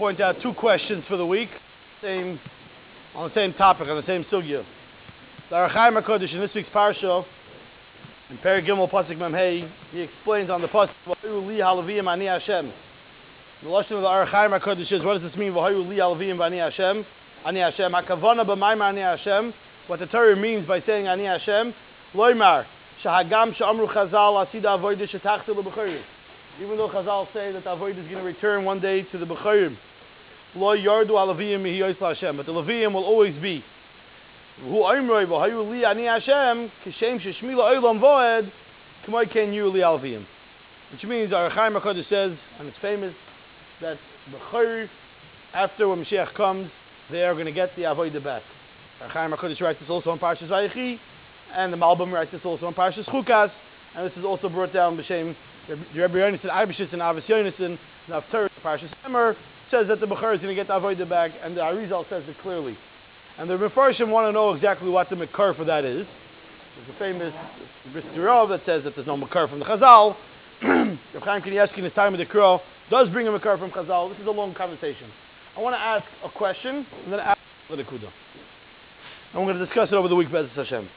point out two questions for the week, same on the same topic, on the same sugya. The Ohr HaChaim HaKadosh in this week's parsha, in Perek Gimel Memhei, he explains on the pasuk, "V'hayu li halaviyim ani Hashem." The lashon of the Ohr HaChaim HaKadosh is, what does this mean? "V'hayu li halaviyim ani Hashem." Ani Hashem. Hakavana b'mayim ani Hashem. What the Torah means by saying ani Hashem, loymar shahagam she'amru Chazal asida avodah shetachtel l'b'chorim. Even though Chazal say that the avodah is going to return one day to the b'chorim, lo yardu alaviyim mihi Hashem. But the Leviyim will always be who oimroi v'hayu li ani Hashem kishem sheshmi la'olam voed k'moy ken yu li alviyim. Which means Ohr HaChaim HaKadosh says, and it's famous, that B'chor, after when Mashiach comes, they are going to get the Avodah back. Ohr HaChaim HaKadosh writes this also on Parshas Vayechi, and the Malbim writes this also on Parshas Chukas, and this is also brought down b'shem the Rebbe Yonason, Eibeshitz, and Ahavas Yonason, and After Parshas Emor, says that the B'chor is going to get the Avodah back, and the Arizal says it clearly. And the Mefarshim want to know exactly what the Makor for that is. There's a famous Brisker Rov that says that there's no Makor from the Chazal. Rav Chaim Kanievsky in his time of the Kro does bring a Makor from Chazal. This is a long conversation. I want to ask a question and then ask the Nekuda. And we're going to discuss it over the week, Bezos Hashem.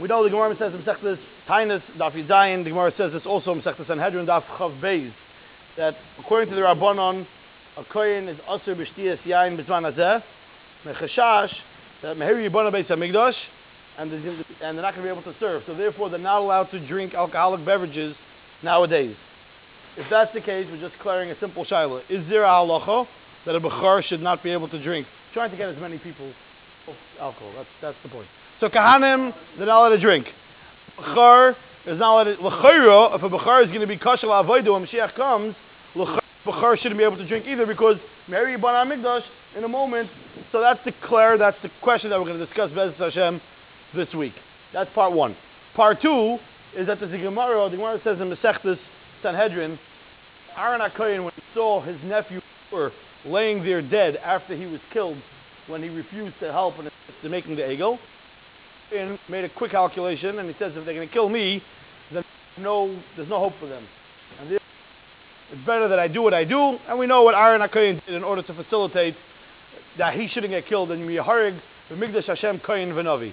We know the Gemara says in Mesechtes Taanis Daf Yitzayin. The Gemara says this also in Sanhedrin Daf Chav Beis that according to the Rabbanon, a kohen is aser b'shtiyas yain b'zman hazeh mechashash that meheri yibana beis hamikdash and they're not going to be able to serve. So therefore, they're not allowed to drink alcoholic beverages nowadays. If that's the case, we're just clearing a simple shaila. Is there a halacha that a bechor should not be able to drink? Trying to get as many people alcohol. That's that's the point. So kahanim, they're not allowed to drink. Bechor is not allowed to. If a bechor is going to be kashal avodah when Mashiach comes, bechor shouldn't be able to drink either because Mary Ban Amigdash in a moment. So that's the clear. That's the question that we're going to discuss Bez Hashem this week. That's part one. Part two is that the Gemara. The Gemara says in Masechtas Sanhedrin, Aaron HaKoyin, when he saw his nephew laying there dead after he was killed, when he refused to help in making the egel, and made a quick calculation, and he says, if they're going to kill me, then no, there's no hope for them. And it's better that I do what I do, and we know what Aaron HaKoyin did in order to facilitate that he shouldn't get killed, and Yeharig, B'migdash Hashem Koyin V'Navi.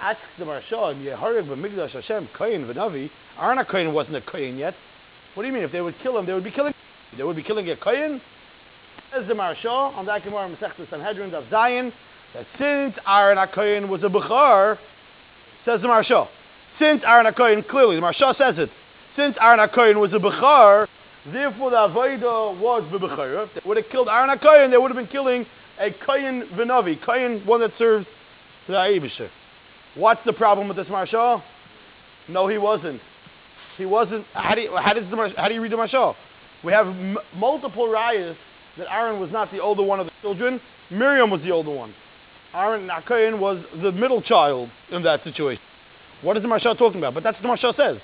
Asks the Maharsha, Yeharig B'migdash Hashem Koyin V'Navi, Aaron HaKoyin wasn't a Koyin yet. What do you mean? If they would kill him, they would be killing They would be killing a Koyin? Says the Maharsha, on that Gemara Masechta Sanhedrin of Zion, that since Aaron HaKoyin was a Bechor, says the Maharsha, since Aaron HaKoyin, clearly, the Maharsha says it, since Aaron HaKoyin was a Bechor, therefore the Avodah was B'Bechor. If they would have killed Aaron HaKoyin, they would have been killing a Koyin V'Navi, Koyin, one that serves the Aibisher. What's the problem with this Maharsha? No, he wasn't. He wasn't. How do you, how does the, how do you read the Maharsha? We have m- multiple rayas that Aaron was not the older one of the children. Miriam was the older one. Aaron HaKoyin was the middle child in that situation. What is the Maharsha talking about? But that's what the Maharsha says.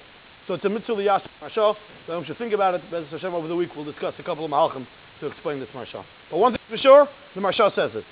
So it's a mitzvah liyash Maharsha. So we should think about it. Bez Hashem over the week we'll discuss a couple of mehalchim to explain this Maharsha. But one thing for sure, the Maharsha says it.